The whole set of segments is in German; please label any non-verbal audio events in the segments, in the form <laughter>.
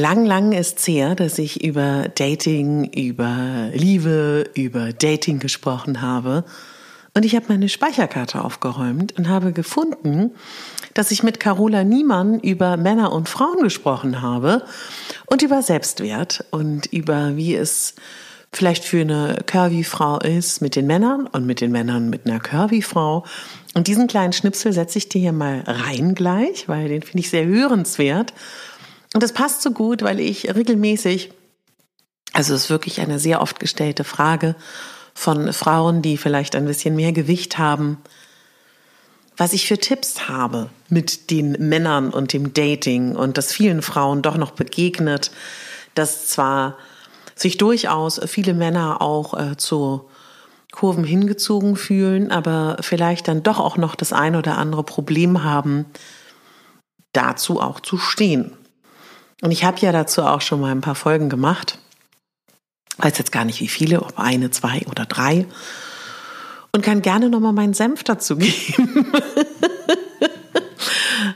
Lang, lang ist es her, dass ich über Dating, über Liebe, über Dating gesprochen habe. Und ich habe meine Speicherkarte aufgeräumt und habe gefunden, dass ich mit Carola Niemann über Männer und Frauen gesprochen habe und über Selbstwert und über wie es vielleicht für eine Curvy-Frau ist mit den Männern und mit den Männern mit einer Curvy-Frau. Und diesen kleinen Schnipsel setze ich dir hier mal rein gleich, weil den finde ich sehr hörenswert. Und das passt so gut, weil ich regelmäßig, also es ist wirklich eine sehr oft gestellte Frage von Frauen, die vielleicht ein bisschen mehr Gewicht haben, was ich für Tipps habe mit den Männern und dem Dating und das vielen Frauen doch noch begegnet, dass zwar sich durchaus viele Männer auch äh, zu Kurven hingezogen fühlen, aber vielleicht dann doch auch noch das ein oder andere Problem haben, dazu auch zu stehen. Und ich habe ja dazu auch schon mal ein paar Folgen gemacht. Weiß jetzt gar nicht wie viele, ob eine, zwei oder drei. Und kann gerne nochmal meinen Senf dazu geben. <laughs>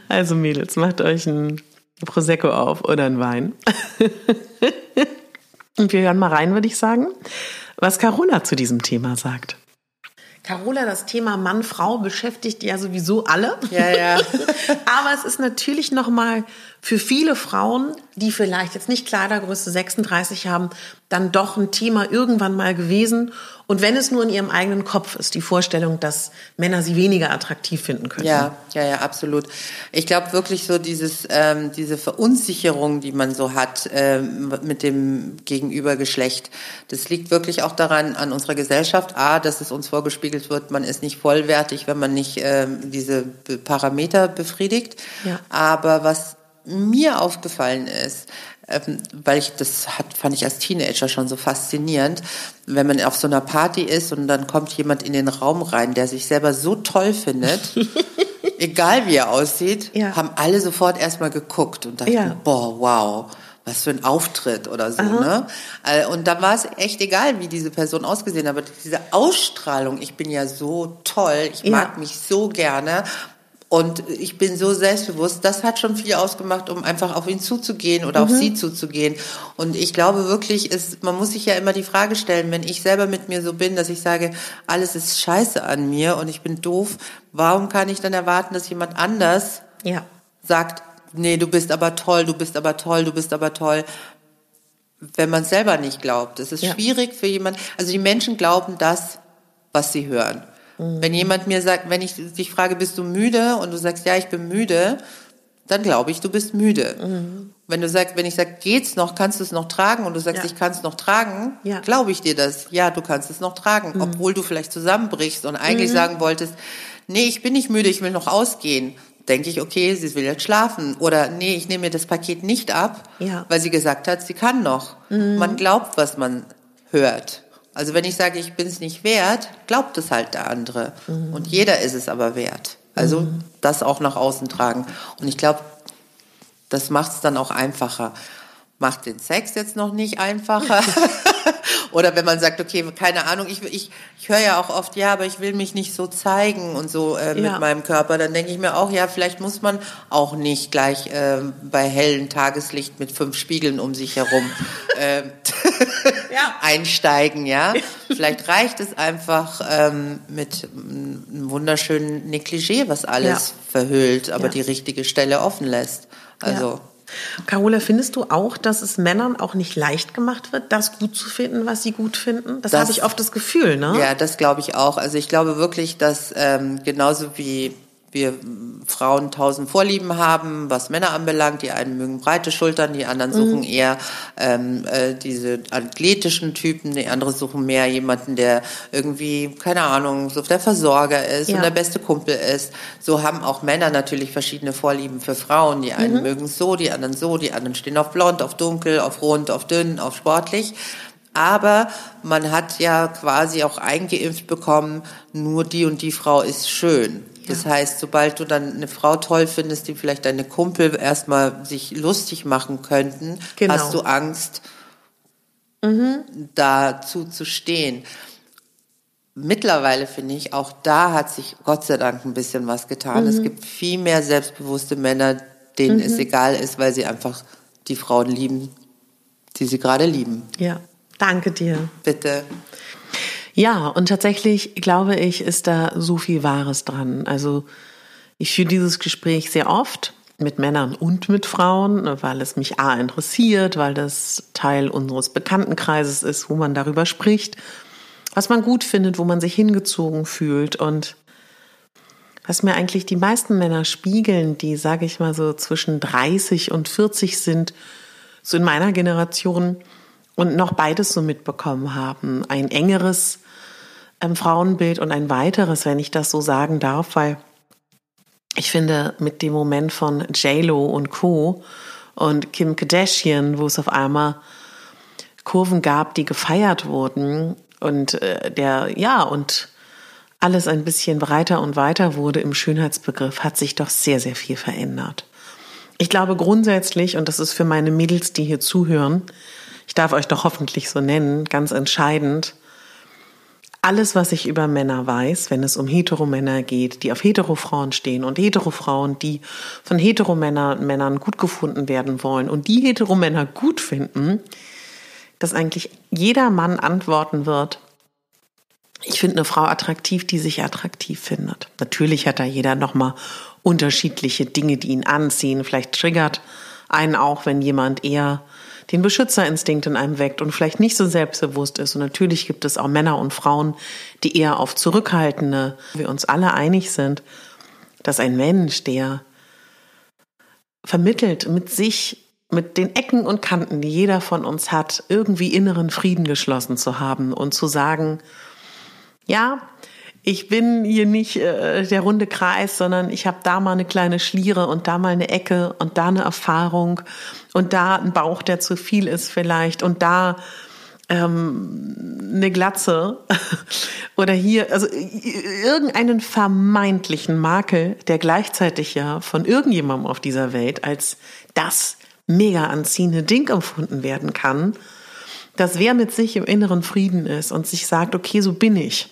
also Mädels, macht euch ein Prosecco auf oder ein Wein. <laughs> Und wir hören mal rein, würde ich sagen, was Carola zu diesem Thema sagt. Carola, das Thema Mann-Frau beschäftigt ja sowieso alle. Ja, ja. <laughs> Aber es ist natürlich nochmal für viele Frauen, die vielleicht jetzt nicht Kleidergröße 36 haben, dann doch ein Thema irgendwann mal gewesen. Und wenn es nur in ihrem eigenen Kopf ist, die Vorstellung, dass Männer sie weniger attraktiv finden können. Ja, ja, ja, absolut. Ich glaube wirklich so dieses, ähm, diese Verunsicherung, die man so hat ähm, mit dem Gegenübergeschlecht, das liegt wirklich auch daran an unserer Gesellschaft. A, dass es uns vorgespiegelt wird, man ist nicht vollwertig, wenn man nicht ähm, diese Parameter befriedigt. Ja. Aber was mir aufgefallen ist, ähm, weil ich das hat, fand ich als Teenager schon so faszinierend, wenn man auf so einer Party ist und dann kommt jemand in den Raum rein, der sich selber so toll findet, <laughs> egal wie er aussieht, ja. haben alle sofort erstmal geguckt und dachten, ja. boah, wow was für ein Auftritt oder so, Aha. ne? Äh, und da war es echt egal, wie diese Person ausgesehen hat, aber diese Ausstrahlung, ich bin ja so toll, ich mag ja. mich so gerne und ich bin so selbstbewusst, das hat schon viel ausgemacht, um einfach auf ihn zuzugehen oder mhm. auf sie zuzugehen. Und ich glaube wirklich, ist, man muss sich ja immer die Frage stellen, wenn ich selber mit mir so bin, dass ich sage, alles ist scheiße an mir und ich bin doof, warum kann ich dann erwarten, dass jemand anders ja. sagt, nee, du bist aber toll, du bist aber toll, du bist aber toll, wenn man selber nicht glaubt. Es ist ja. schwierig für jemand, also die Menschen glauben das, was sie hören. Mhm. Wenn jemand mir sagt, wenn ich dich frage, bist du müde und du sagst, ja, ich bin müde, dann glaube ich, du bist müde. Mhm. Wenn du sagst, wenn ich sage, geht's noch, kannst du es noch tragen und du sagst, ja. ich kann es noch tragen, ja. glaube ich dir das. Ja, du kannst es noch tragen, mhm. obwohl du vielleicht zusammenbrichst und eigentlich mhm. sagen wolltest, nee, ich bin nicht müde, ich will noch ausgehen. Denke ich, okay, sie will jetzt schlafen. Oder nee, ich nehme mir das Paket nicht ab, ja. weil sie gesagt hat, sie kann noch. Mhm. Man glaubt, was man hört. Also wenn ich sage, ich bin es nicht wert, glaubt es halt der andere. Mhm. Und jeder ist es aber wert. Also mhm. das auch nach außen tragen. Und ich glaube, das macht es dann auch einfacher. Macht den Sex jetzt noch nicht einfacher. <laughs> <laughs> Oder wenn man sagt, okay, keine Ahnung, ich, ich, ich höre ja auch oft, ja, aber ich will mich nicht so zeigen und so äh, mit Ja. meinem Körper, dann denke ich mir auch, ja, vielleicht muss man auch nicht gleich äh, bei hellem Tageslicht mit fünf Spiegeln um sich herum <laughs> äh, Ja. <laughs> einsteigen, ja. Vielleicht reicht es einfach ähm, mit einem wunderschönen Negligé, was alles Ja. verhüllt, aber die richtige Stelle offen lässt. Also Carola, findest du auch, dass es Männern auch nicht leicht gemacht wird, das gut zu finden, was sie gut finden? Das, Das- habe ich oft das Gefühl, ne? Ja, das glaube ich auch. Also ich glaube wirklich, dass ähm, genauso wie wir Frauen tausend Vorlieben haben, was Männer anbelangt, die einen mögen breite Schultern, die anderen suchen eher ähm, äh, diese athletischen Typen, die anderen suchen mehr jemanden, der irgendwie, keine Ahnung, so der Versorger ist Ja. und der beste Kumpel ist. So haben auch Männer natürlich verschiedene Vorlieben für Frauen. Die einen mögen es so, die anderen so, die anderen stehen auf blond, auf dunkel, auf rund, auf dünn, auf sportlich. Aber man hat ja quasi auch eingeimpft bekommen, nur die und die Frau ist schön. Das heißt, sobald du dann eine Frau toll findest, die vielleicht deine Kumpel erstmal sich lustig machen könnten, Genau. hast du Angst, dazu zu stehen. Mittlerweile finde ich, auch da hat sich Gott sei Dank ein bisschen was getan. Es gibt viel mehr selbstbewusste Männer, denen es egal ist, weil sie einfach die Frauen lieben, die sie gerade lieben. Ja. Danke dir. Bitte. Ja, und tatsächlich glaube ich, ist da so viel Wahres dran. Also ich führe dieses Gespräch sehr oft mit Männern und mit Frauen, weil es mich A interessiert, weil das Teil unseres Bekanntenkreises ist, wo man darüber spricht, was man gut findet, wo man sich hingezogen fühlt und was mir eigentlich die meisten Männer spiegeln, die, sage ich mal so, zwischen 30 und 40 sind, so in meiner Generation und noch beides so mitbekommen haben. Ein engeres ähm, Frauenbild und ein weiteres, wenn ich das so sagen darf, weil ich finde, mit dem Moment von J-Lo und Co. und Kim Kardashian, wo es auf einmal Kurven gab, die gefeiert wurden und äh, der, ja, und alles ein bisschen breiter und weiter wurde im Schönheitsbegriff, hat sich doch sehr, sehr viel verändert. Ich glaube grundsätzlich, und das ist für meine Mädels, die hier zuhören, ich darf euch doch hoffentlich so nennen, ganz entscheidend, alles, was ich über Männer weiß, wenn es um Heteromänner geht, die auf Heterofrauen stehen und Heterofrauen, die von Heteromännern Männern gut gefunden werden wollen und die Heteromänner gut finden, dass eigentlich jeder Mann antworten wird, ich finde eine Frau attraktiv, die sich attraktiv findet. Natürlich hat da jeder nochmal unterschiedliche Dinge, die ihn anziehen. Vielleicht triggert einen auch, wenn jemand eher den Beschützerinstinkt in einem weckt und vielleicht nicht so selbstbewusst ist. Und natürlich gibt es auch Männer und Frauen, die eher auf zurückhaltende, wir uns alle einig sind, dass ein Mensch, der vermittelt mit sich, mit den Ecken und Kanten, die jeder von uns hat, irgendwie inneren Frieden geschlossen zu haben und zu sagen, ja, ich bin hier nicht äh, der runde Kreis, sondern ich habe da mal eine kleine Schliere und da mal eine Ecke und da eine Erfahrung und da ein Bauch, der zu viel ist vielleicht und da ähm, eine Glatze <laughs> oder hier, also irgendeinen vermeintlichen Makel, der gleichzeitig ja von irgendjemandem auf dieser Welt als das mega anziehende Ding empfunden werden kann, dass wer mit sich im inneren Frieden ist und sich sagt, okay, so bin ich.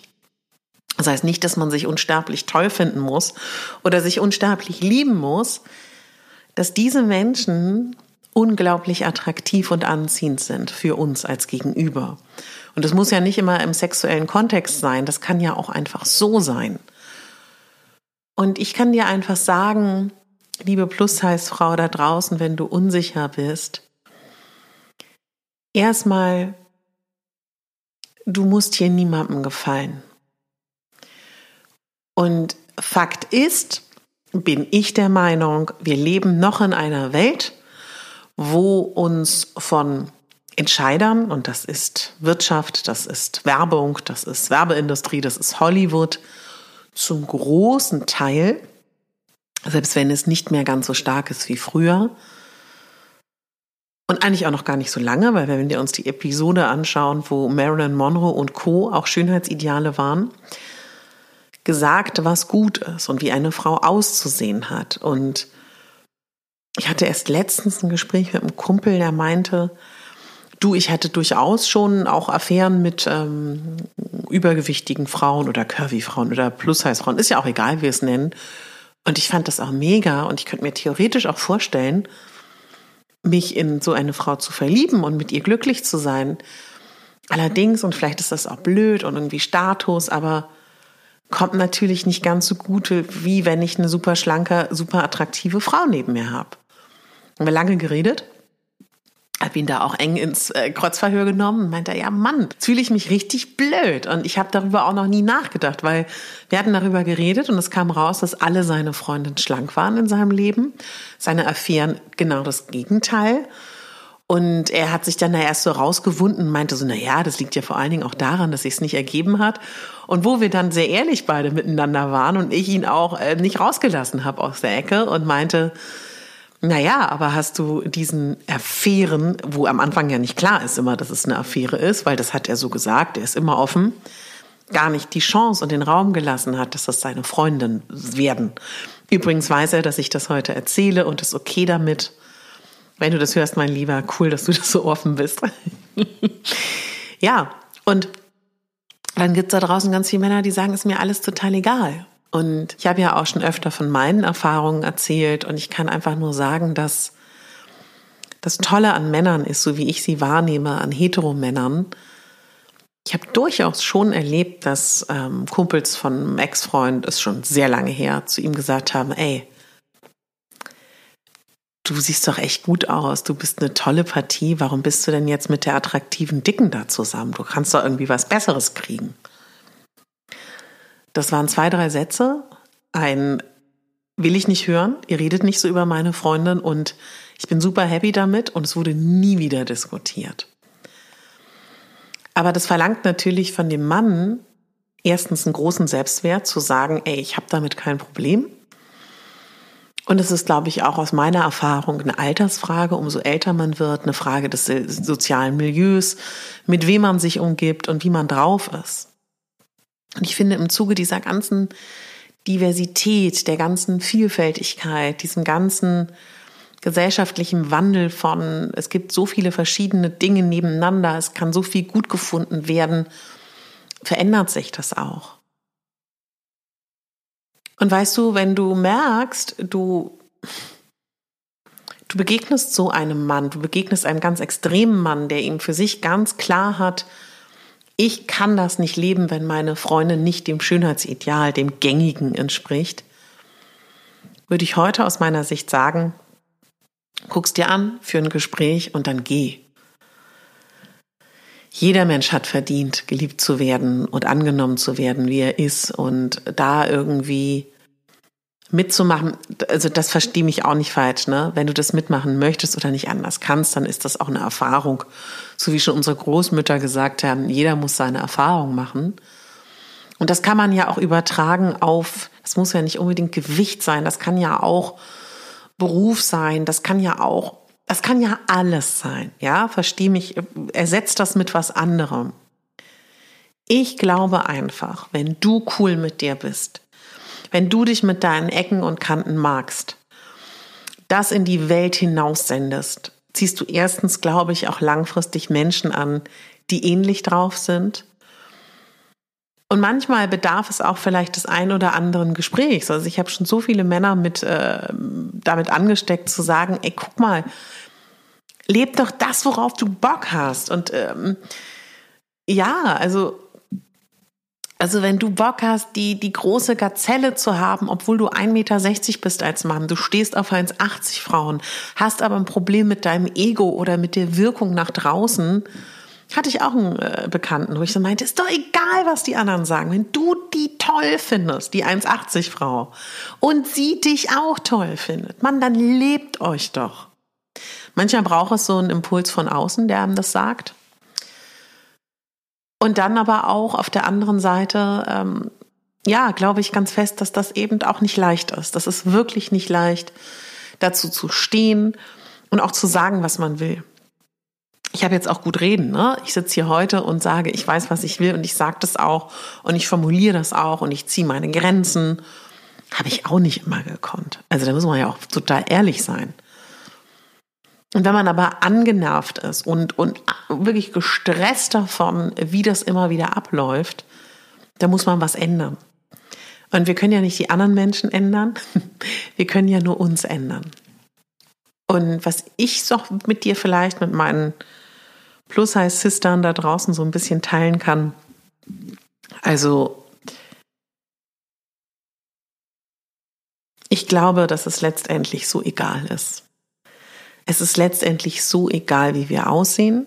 Das heißt nicht, dass man sich unsterblich toll finden muss oder sich unsterblich lieben muss, dass diese Menschen unglaublich attraktiv und anziehend sind für uns als Gegenüber. Und das muss ja nicht immer im sexuellen Kontext sein, das kann ja auch einfach so sein. Und ich kann dir einfach sagen, liebe Plus-Size-Frau da draußen, wenn du unsicher bist, erstmal, du musst hier niemandem gefallen. Und Fakt ist, bin ich der Meinung, wir leben noch in einer Welt, wo uns von Entscheidern, und das ist Wirtschaft, das ist Werbung, das ist Werbeindustrie, das ist Hollywood, zum großen Teil, selbst wenn es nicht mehr ganz so stark ist wie früher, und eigentlich auch noch gar nicht so lange, weil wenn wir uns die Episode anschauen, wo Marilyn Monroe und Co. auch Schönheitsideale waren, gesagt, was gut ist und wie eine Frau auszusehen hat. Und ich hatte erst letztens ein Gespräch mit einem Kumpel, der meinte, Du, ich hatte durchaus schon auch Affären mit ähm, übergewichtigen Frauen oder Curvy-Frauen oder Plus-Size-Frauen. Ist ja auch egal, wie wir es nennen. Und ich fand das auch mega und ich könnte mir theoretisch auch vorstellen, mich in so eine Frau zu verlieben und mit ihr glücklich zu sein. Allerdings, und vielleicht ist das auch blöd und irgendwie Status, aber kommt natürlich nicht ganz so gut, wie wenn ich eine super schlanke, super attraktive Frau neben mir habe. Haben wir lange geredet habe ihn da auch eng ins äh, Kreuzverhör genommen und meinte, ja Mann, fühle ich mich richtig blöd. Und ich habe darüber auch noch nie nachgedacht, weil wir hatten darüber geredet und es kam raus, dass alle seine Freundinnen schlank waren in seinem Leben. Seine Affären genau das Gegenteil. Und er hat sich dann da erst so rausgewunden und meinte so, na ja, das liegt ja vor allen Dingen auch daran, dass sich es nicht ergeben hat. Und wo wir dann sehr ehrlich beide miteinander waren und ich ihn auch äh, nicht rausgelassen habe aus der Ecke und meinte, naja, aber hast du diesen Affären, wo am Anfang ja nicht klar ist immer, dass es eine Affäre ist, weil das hat er so gesagt, er ist immer offen, gar nicht die Chance und den Raum gelassen hat, dass das seine Freundin werden. Übrigens weiß er, dass ich das heute erzähle und ist okay damit. Wenn du das hörst, mein Lieber, cool, dass du das so offen bist. <laughs> ja, und dann gibt's da draußen ganz viele Männer, die sagen, ist mir alles total egal. Und ich habe ja auch schon öfter von meinen Erfahrungen erzählt und ich kann einfach nur sagen, dass das Tolle an Männern ist, so wie ich sie wahrnehme, an Heteromännern. Ich habe durchaus schon erlebt, dass ähm, Kumpels von einem Ex-Freund, ist schon sehr lange her, zu ihm gesagt haben, ey, du siehst doch echt gut aus, du bist eine tolle Partie, warum bist du denn jetzt mit der attraktiven Dicken da zusammen? Du kannst doch irgendwie was Besseres kriegen. Das waren zwei, drei Sätze. Ein will ich nicht hören, ihr redet nicht so über meine Freundin und ich bin super happy damit und es wurde nie wieder diskutiert. Aber das verlangt natürlich von dem Mann erstens einen großen Selbstwert zu sagen, ey, ich habe damit kein Problem. Und es ist, glaube ich, auch aus meiner Erfahrung eine Altersfrage, umso älter man wird, eine Frage des sozialen Milieus, mit wem man sich umgibt und wie man drauf ist. Und ich finde im Zuge dieser ganzen Diversität, der ganzen Vielfältigkeit, diesem ganzen gesellschaftlichen Wandel von, es gibt so viele verschiedene Dinge nebeneinander, es kann so viel gut gefunden werden, verändert sich das auch. Und weißt du, wenn du merkst, du, du begegnest so einem Mann, du begegnest einem ganz extremen Mann, der ihm für sich ganz klar hat, ich kann das nicht leben, wenn meine Freundin nicht dem Schönheitsideal, dem gängigen entspricht, würde ich heute aus meiner Sicht sagen, guck's dir an für ein Gespräch und dann geh. Jeder Mensch hat verdient, geliebt zu werden und angenommen zu werden, wie er ist und da irgendwie mitzumachen, also das verstehe mich auch nicht falsch, ne? Wenn du das mitmachen möchtest oder nicht anders kannst, dann ist das auch eine Erfahrung. So wie schon unsere Großmütter gesagt haben, jeder muss seine Erfahrung machen. Und das kann man ja auch übertragen auf, das muss ja nicht unbedingt Gewicht sein, das kann ja auch Beruf sein, das kann ja auch, das kann ja alles sein, ja? Versteh mich, ersetzt das mit was anderem. Ich glaube einfach, wenn du cool mit dir bist, wenn du dich mit deinen Ecken und Kanten magst, das in die Welt hinaussendest, ziehst du erstens, glaube ich, auch langfristig Menschen an, die ähnlich drauf sind. Und manchmal bedarf es auch vielleicht des ein oder anderen Gesprächs. Also ich habe schon so viele Männer mit äh, damit angesteckt zu sagen, ey, guck mal, leb doch das, worauf du Bock hast. Und ähm, ja, also also wenn du Bock hast, die, die große Gazelle zu haben, obwohl du 1,60 Meter bist als Mann, du stehst auf 1,80 Frauen, hast aber ein Problem mit deinem Ego oder mit der Wirkung nach draußen, hatte ich auch einen äh, Bekannten, wo ich so meinte, ist doch egal, was die anderen sagen. Wenn du die toll findest, die 1,80 Frau, und sie dich auch toll findet, Mann, dann lebt euch doch. Manchmal braucht es so einen Impuls von außen, der einem das sagt. Und dann aber auch auf der anderen Seite, ähm, ja, glaube ich ganz fest, dass das eben auch nicht leicht ist. Das ist wirklich nicht leicht, dazu zu stehen und auch zu sagen, was man will. Ich habe jetzt auch gut reden. Ne? Ich sitze hier heute und sage, ich weiß, was ich will und ich sage das auch und ich formuliere das auch und ich ziehe meine Grenzen. Habe ich auch nicht immer gekonnt. Also da muss man ja auch total ehrlich sein. Und wenn man aber angenervt ist und, und wirklich gestresst davon, wie das immer wieder abläuft, dann muss man was ändern. Und wir können ja nicht die anderen Menschen ändern, <laughs> wir können ja nur uns ändern. Und was ich so mit dir vielleicht, mit meinen Plus-Size-Sistern da draußen so ein bisschen teilen kann, also ich glaube, dass es letztendlich so egal ist. Es ist letztendlich so egal, wie wir aussehen.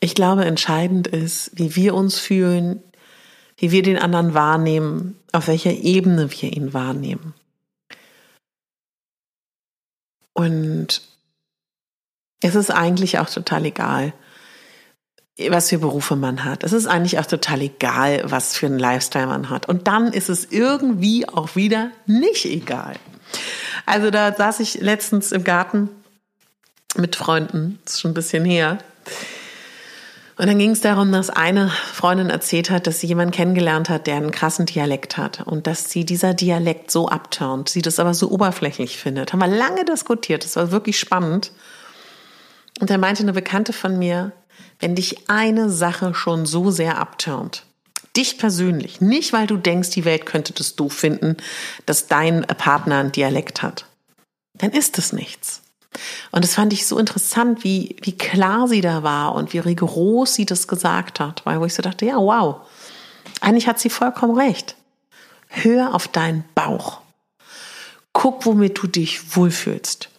Ich glaube, entscheidend ist, wie wir uns fühlen, wie wir den anderen wahrnehmen, auf welcher Ebene wir ihn wahrnehmen. Und es ist eigentlich auch total egal, was für Berufe man hat. Es ist eigentlich auch total egal, was für einen Lifestyle man hat. Und dann ist es irgendwie auch wieder nicht egal. Also da saß ich letztens im Garten mit Freunden, das ist schon ein bisschen her. Und dann ging es darum, dass eine Freundin erzählt hat, dass sie jemanden kennengelernt hat, der einen krassen Dialekt hat und dass sie dieser Dialekt so abturnt, sie das aber so oberflächlich findet. Haben wir lange diskutiert, das war wirklich spannend. Und da meinte eine Bekannte von mir, wenn dich eine Sache schon so sehr abturnt, dich persönlich, nicht weil du denkst, die Welt könnte das doof finden, dass dein Partner einen Dialekt hat, dann ist es nichts. Und das fand ich so interessant, wie, wie klar sie da war und wie rigoros sie das gesagt hat, weil wo ich so dachte, ja, wow, eigentlich hat sie vollkommen recht. Hör auf deinen Bauch. Guck, womit du dich wohlfühlst.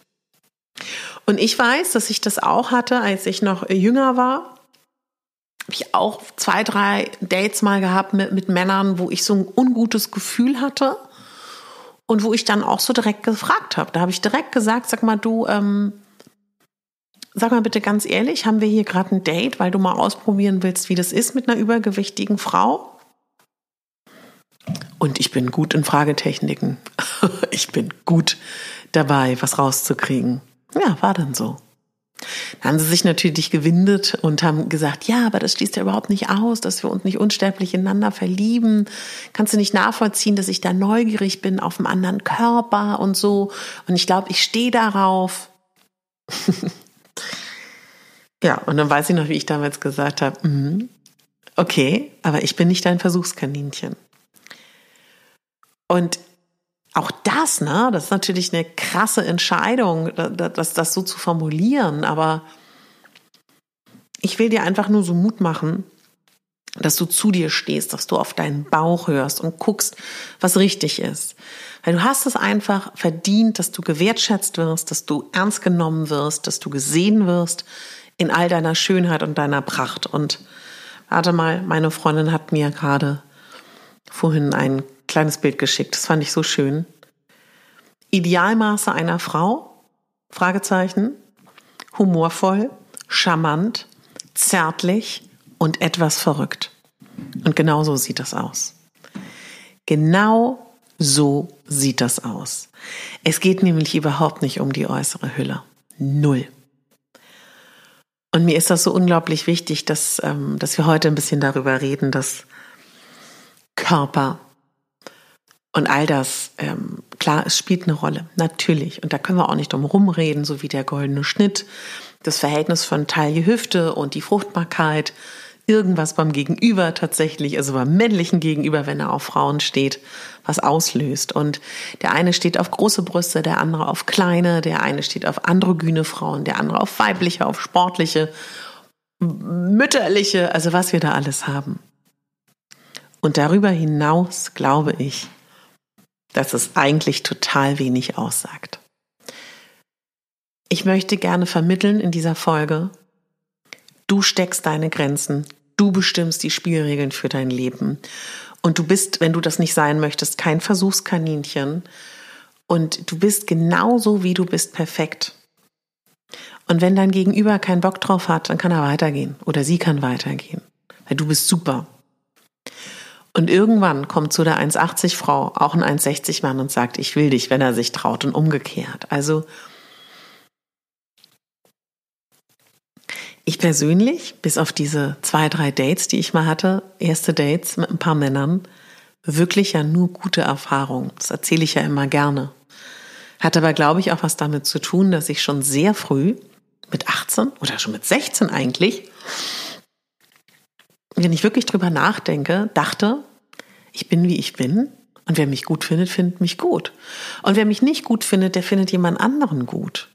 Und ich weiß, dass ich das auch hatte, als ich noch jünger war. Habe ich auch zwei, drei Dates mal gehabt mit, mit Männern, wo ich so ein ungutes Gefühl hatte und wo ich dann auch so direkt gefragt habe. Da habe ich direkt gesagt, sag mal, du, ähm, sag mal bitte ganz ehrlich, haben wir hier gerade ein Date, weil du mal ausprobieren willst, wie das ist mit einer übergewichtigen Frau? Und ich bin gut in Fragetechniken. <laughs> ich bin gut dabei, was rauszukriegen. Ja, war dann so. Dann haben sie sich natürlich gewindet und haben gesagt, ja, aber das schließt ja überhaupt nicht aus, dass wir uns nicht unsterblich ineinander verlieben. Kannst du nicht nachvollziehen, dass ich da neugierig bin auf einen anderen Körper und so. Und ich glaube, ich stehe darauf. <laughs> ja, und dann weiß ich noch, wie ich damals gesagt habe, mm, okay, aber ich bin nicht dein Versuchskaninchen. Und auch das, ne, das ist natürlich eine krasse Entscheidung, das, das so zu formulieren, aber ich will dir einfach nur so Mut machen, dass du zu dir stehst, dass du auf deinen Bauch hörst und guckst, was richtig ist. Weil du hast es einfach verdient, dass du gewertschätzt wirst, dass du ernst genommen wirst, dass du gesehen wirst in all deiner Schönheit und deiner Pracht. Und warte mal, meine Freundin hat mir gerade vorhin ein kleines Bild geschickt. Das fand ich so schön. Idealmaße einer Frau? Fragezeichen. Humorvoll, charmant, zärtlich und etwas verrückt. Und genau so sieht das aus. Genau so sieht das aus. Es geht nämlich überhaupt nicht um die äußere Hülle. Null. Und mir ist das so unglaublich wichtig, dass, ähm, dass wir heute ein bisschen darüber reden, dass Körper und all das, ähm, klar, es spielt eine Rolle, natürlich. Und da können wir auch nicht drum rumreden, so wie der goldene Schnitt, das Verhältnis von Taille-Hüfte und die Fruchtbarkeit, irgendwas beim Gegenüber tatsächlich, also beim männlichen Gegenüber, wenn er auf Frauen steht, was auslöst. Und der eine steht auf große Brüste, der andere auf kleine, der eine steht auf androgyne Frauen, der andere auf weibliche, auf sportliche, mütterliche, also was wir da alles haben. Und darüber hinaus glaube ich, dass es eigentlich total wenig aussagt. Ich möchte gerne vermitteln in dieser Folge, du steckst deine Grenzen, du bestimmst die Spielregeln für dein Leben. Und du bist, wenn du das nicht sein möchtest, kein Versuchskaninchen. Und du bist genauso, wie du bist, perfekt. Und wenn dein Gegenüber keinen Bock drauf hat, dann kann er weitergehen oder sie kann weitergehen. Weil du bist super. Und irgendwann kommt zu der 1,80 Frau auch ein 1,60 Mann und sagt, ich will dich, wenn er sich traut und umgekehrt. Also ich persönlich, bis auf diese zwei, drei Dates, die ich mal hatte, erste Dates mit ein paar Männern, wirklich ja nur gute Erfahrungen. Das erzähle ich ja immer gerne. Hat aber, glaube ich, auch was damit zu tun, dass ich schon sehr früh, mit 18 oder schon mit 16 eigentlich, wenn ich wirklich drüber nachdenke, dachte, ich bin wie ich bin und wer mich gut findet, findet mich gut. Und wer mich nicht gut findet, der findet jemand anderen gut.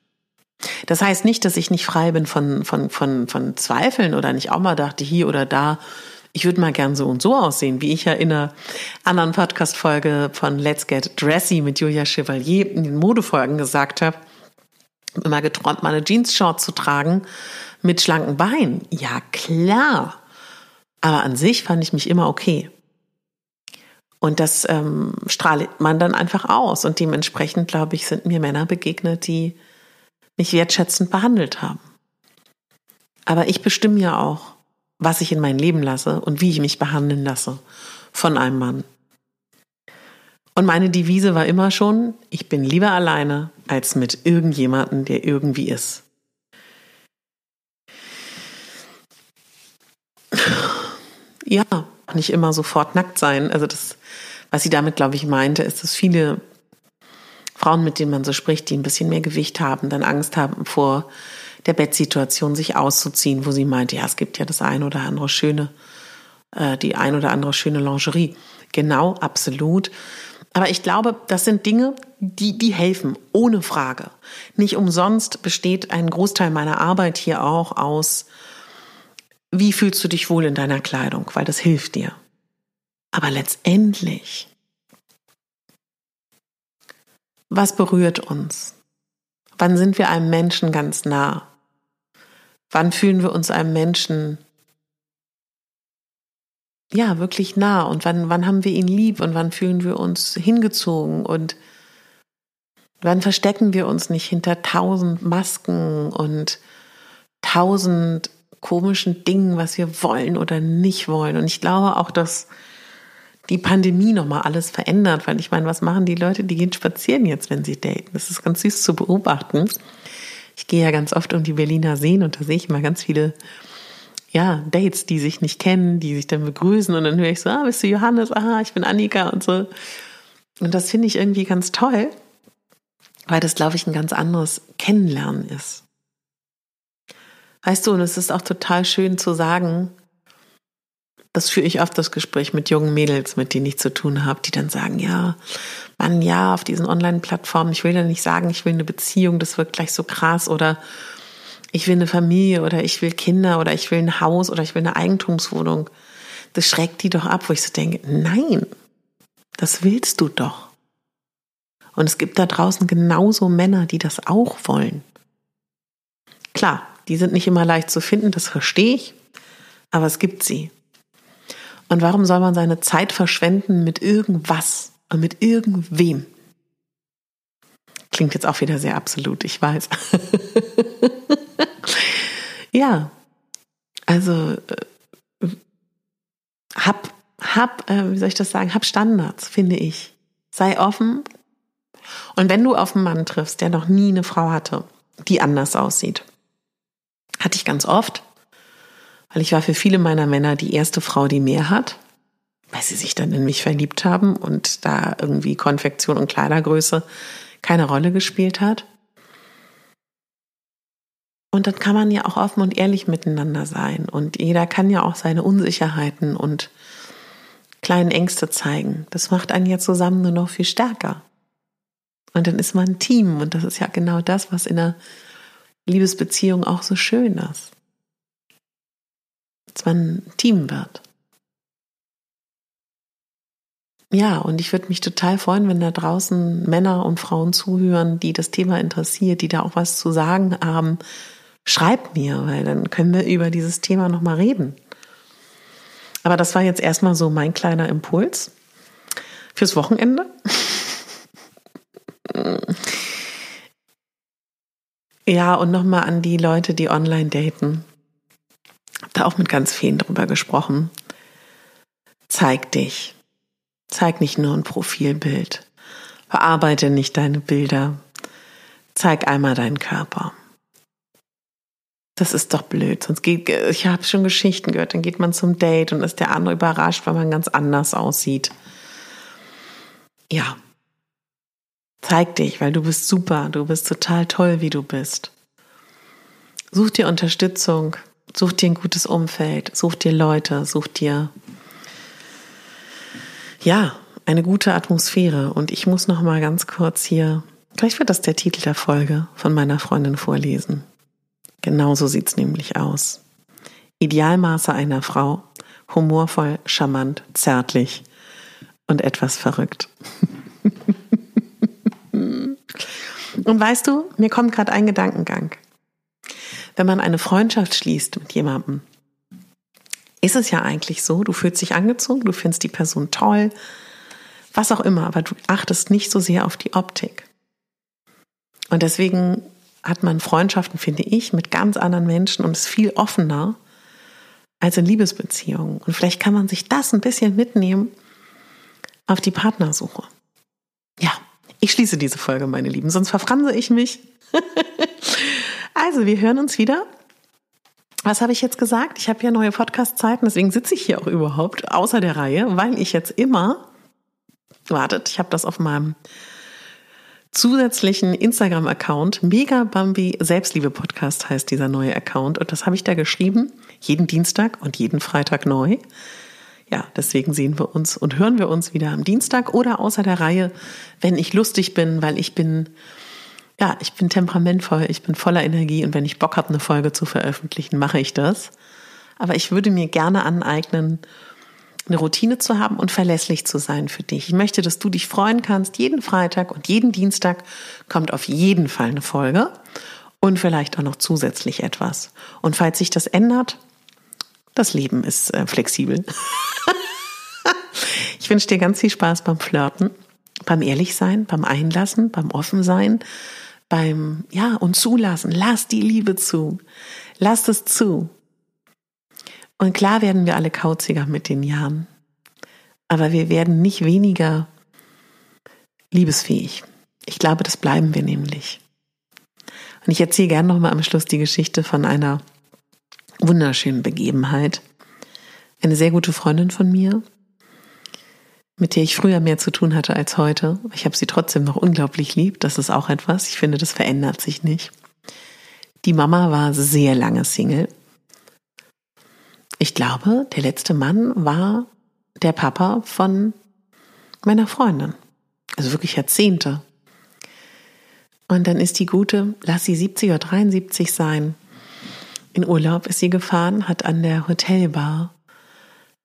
Das heißt nicht, dass ich nicht frei bin von, von, von, von Zweifeln oder nicht auch mal dachte, hier oder da, ich würde mal gern so und so aussehen, wie ich ja in einer anderen Podcast-Folge von Let's Get Dressy mit Julia Chevalier in den Modefolgen gesagt habe, immer geträumt, meine Jeans-Short zu tragen mit schlanken Beinen. Ja, klar. Aber an sich fand ich mich immer okay. Und das ähm, strahlt man dann einfach aus. Und dementsprechend, glaube ich, sind mir Männer begegnet, die mich wertschätzend behandelt haben. Aber ich bestimme ja auch, was ich in mein Leben lasse und wie ich mich behandeln lasse von einem Mann. Und meine Devise war immer schon, ich bin lieber alleine als mit irgendjemandem, der irgendwie ist. Ja, nicht immer sofort nackt sein. Also das, was sie damit, glaube ich, meinte, ist, dass viele Frauen, mit denen man so spricht, die ein bisschen mehr Gewicht haben, dann Angst haben vor der Bettsituation, sich auszuziehen, wo sie meint, ja, es gibt ja das ein oder andere schöne, äh, die ein oder andere schöne Lingerie. Genau, absolut. Aber ich glaube, das sind Dinge, die, die helfen, ohne Frage. Nicht umsonst besteht ein Großteil meiner Arbeit hier auch aus, wie fühlst du dich wohl in deiner Kleidung, weil das hilft dir. Aber letztendlich was berührt uns? Wann sind wir einem Menschen ganz nah? Wann fühlen wir uns einem Menschen ja wirklich nah und wann, wann haben wir ihn lieb und wann fühlen wir uns hingezogen und wann verstecken wir uns nicht hinter tausend Masken und tausend komischen Dingen, was wir wollen oder nicht wollen. Und ich glaube auch, dass die Pandemie nochmal alles verändert, weil ich meine, was machen die Leute, die gehen spazieren jetzt, wenn sie daten? Das ist ganz süß zu beobachten. Ich gehe ja ganz oft um die Berliner Seen und da sehe ich mal ganz viele ja, Dates, die sich nicht kennen, die sich dann begrüßen und dann höre ich so, ah, bist du Johannes? Aha, ich bin Annika und so. Und das finde ich irgendwie ganz toll, weil das, glaube ich, ein ganz anderes Kennenlernen ist. Weißt du, und es ist auch total schön zu sagen, das führe ich oft das Gespräch mit jungen Mädels, mit denen ich zu tun habe, die dann sagen, ja, Mann, ja, auf diesen Online-Plattformen, ich will ja nicht sagen, ich will eine Beziehung, das wird gleich so krass oder ich will eine Familie oder ich will Kinder oder ich will ein Haus oder ich will eine Eigentumswohnung. Das schreckt die doch ab, wo ich so denke, nein, das willst du doch. Und es gibt da draußen genauso Männer, die das auch wollen. Klar, die sind nicht immer leicht zu finden, das verstehe ich, aber es gibt sie. Und warum soll man seine Zeit verschwenden mit irgendwas und mit irgendwem? Klingt jetzt auch wieder sehr absolut, ich weiß. <laughs> ja, also äh, hab, hab, äh, wie soll ich das sagen, hab Standards, finde ich. Sei offen. Und wenn du auf einen Mann triffst, der noch nie eine Frau hatte, die anders aussieht, hatte ich ganz oft, weil ich war für viele meiner Männer die erste Frau, die mehr hat, weil sie sich dann in mich verliebt haben und da irgendwie Konfektion und Kleidergröße keine Rolle gespielt hat. Und dann kann man ja auch offen und ehrlich miteinander sein. Und jeder kann ja auch seine Unsicherheiten und kleinen Ängste zeigen. Das macht einen ja zusammen nur noch viel stärker. Und dann ist man ein Team. Und das ist ja genau das, was in einer Liebesbeziehung auch so schön ist dass man ein Team wird. Ja, und ich würde mich total freuen, wenn da draußen Männer und Frauen zuhören, die das Thema interessiert, die da auch was zu sagen haben. Schreibt mir, weil dann können wir über dieses Thema nochmal reden. Aber das war jetzt erstmal so mein kleiner Impuls fürs Wochenende. Ja, und nochmal an die Leute, die online daten da auch mit ganz vielen drüber gesprochen. Zeig dich. Zeig nicht nur ein Profilbild. Verarbeite nicht deine Bilder. Zeig einmal deinen Körper. Das ist doch blöd. Sonst geht, ich habe schon Geschichten gehört, dann geht man zum Date und ist der andere überrascht, weil man ganz anders aussieht. Ja. Zeig dich, weil du bist super, du bist total toll, wie du bist. Such dir Unterstützung, such dir ein gutes Umfeld, such dir Leute, such dir ja, eine gute Atmosphäre und ich muss noch mal ganz kurz hier, vielleicht wird das der Titel der Folge von meiner Freundin vorlesen. Genauso sieht's nämlich aus. Idealmaße einer Frau, humorvoll, charmant, zärtlich und etwas verrückt. <laughs> und weißt du, mir kommt gerade ein Gedankengang. Wenn man eine Freundschaft schließt mit jemandem, ist es ja eigentlich so, du fühlst dich angezogen, du findest die Person toll, was auch immer, aber du achtest nicht so sehr auf die Optik. Und deswegen hat man Freundschaften, finde ich, mit ganz anderen Menschen und ist viel offener als in Liebesbeziehungen. Und vielleicht kann man sich das ein bisschen mitnehmen auf die Partnersuche. Ja, ich schließe diese Folge, meine Lieben, sonst verfranse ich mich. <laughs> also, wir hören uns wieder. Was habe ich jetzt gesagt? Ich habe ja neue Podcast-Zeiten, deswegen sitze ich hier auch überhaupt außer der Reihe, weil ich jetzt immer, wartet, ich habe das auf meinem zusätzlichen Instagram-Account, Mega Bambi Selbstliebe Podcast heißt dieser neue Account und das habe ich da geschrieben, jeden Dienstag und jeden Freitag neu. Ja, deswegen sehen wir uns und hören wir uns wieder am Dienstag oder außer der Reihe, wenn ich lustig bin, weil ich bin, ja, ich bin temperamentvoll, ich bin voller Energie und wenn ich Bock habe, eine Folge zu veröffentlichen, mache ich das. Aber ich würde mir gerne aneignen, eine Routine zu haben und verlässlich zu sein für dich. Ich möchte, dass du dich freuen kannst. Jeden Freitag und jeden Dienstag kommt auf jeden Fall eine Folge und vielleicht auch noch zusätzlich etwas. Und falls sich das ändert, das Leben ist äh, flexibel. <laughs> ich wünsche dir ganz viel Spaß beim Flirten, beim Ehrlichsein, beim Einlassen, beim Offensein, beim Ja und Zulassen. Lass die Liebe zu. Lass es zu. Und klar werden wir alle kauziger mit den Jahren. Aber wir werden nicht weniger liebesfähig. Ich glaube, das bleiben wir nämlich. Und ich erzähle gerne nochmal am Schluss die Geschichte von einer wunderschönen Begebenheit. Eine sehr gute Freundin von mir, mit der ich früher mehr zu tun hatte als heute. Ich habe sie trotzdem noch unglaublich lieb. Das ist auch etwas. Ich finde, das verändert sich nicht. Die Mama war sehr lange Single ich glaube, der letzte Mann war der Papa von meiner Freundin. Also wirklich Jahrzehnte. Und dann ist die gute, lass sie 70 oder 73 sein. In Urlaub ist sie gefahren, hat an der Hotelbar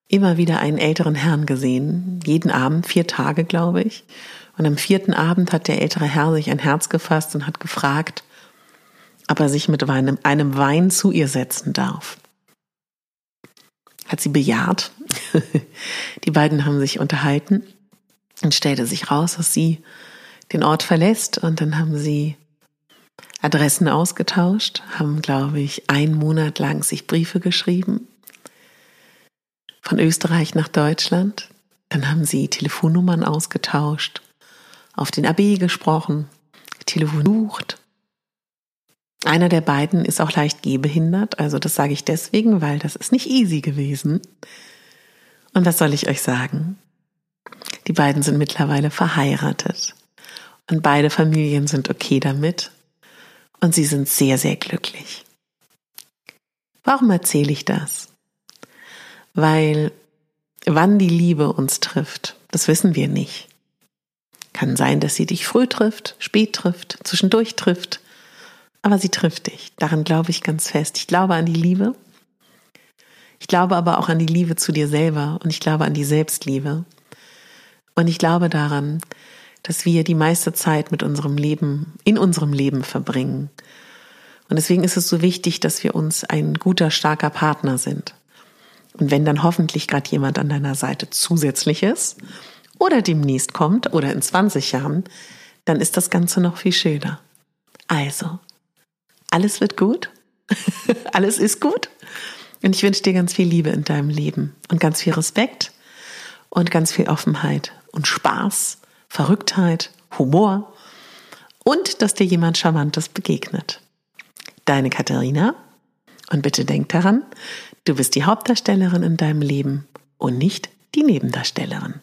immer wieder einen älteren Herrn gesehen. Jeden Abend, vier Tage, glaube ich. Und am vierten Abend hat der ältere Herr sich ein Herz gefasst und hat gefragt, ob er sich mit einem, Wein zu ihr setzen darf hat sie bejaht. <laughs> Die beiden haben sich unterhalten und stellte sich raus, dass sie den Ort verlässt und dann haben sie Adressen ausgetauscht, haben, glaube ich, einen Monat lang sich Briefe geschrieben von Österreich nach Deutschland. Dann haben sie Telefonnummern ausgetauscht, auf den AB gesprochen, telefoniert einer der beiden ist auch leicht gehbehindert, also das sage ich deswegen, weil das ist nicht easy gewesen. Und was soll ich euch sagen? Die beiden sind mittlerweile verheiratet und beide Familien sind okay damit und sie sind sehr, sehr glücklich. Warum erzähle ich das? Weil wann die Liebe uns trifft, das wissen wir nicht. Kann sein, dass sie dich früh trifft, spät trifft, zwischendurch trifft aber sie trifft dich. Daran glaube ich ganz fest. Ich glaube an die Liebe. Ich glaube aber auch an die Liebe zu dir selber und ich glaube an die Selbstliebe. Und ich glaube daran, dass wir die meiste Zeit mit unserem Leben, in unserem Leben verbringen. Und deswegen ist es so wichtig, dass wir uns ein guter, starker Partner sind. Und wenn dann hoffentlich gerade jemand an deiner Seite zusätzlich ist oder demnächst kommt oder in 20 Jahren, dann ist das Ganze noch viel schöner. Also, alles wird gut, <laughs> alles ist gut. Und ich wünsche dir ganz viel Liebe in deinem Leben und ganz viel Respekt und ganz viel Offenheit und Spaß, Verrücktheit, Humor und dass dir jemand Charmantes begegnet. Deine Katharina. Und bitte denk daran, du bist die Hauptdarstellerin in deinem Leben und nicht die Nebendarstellerin.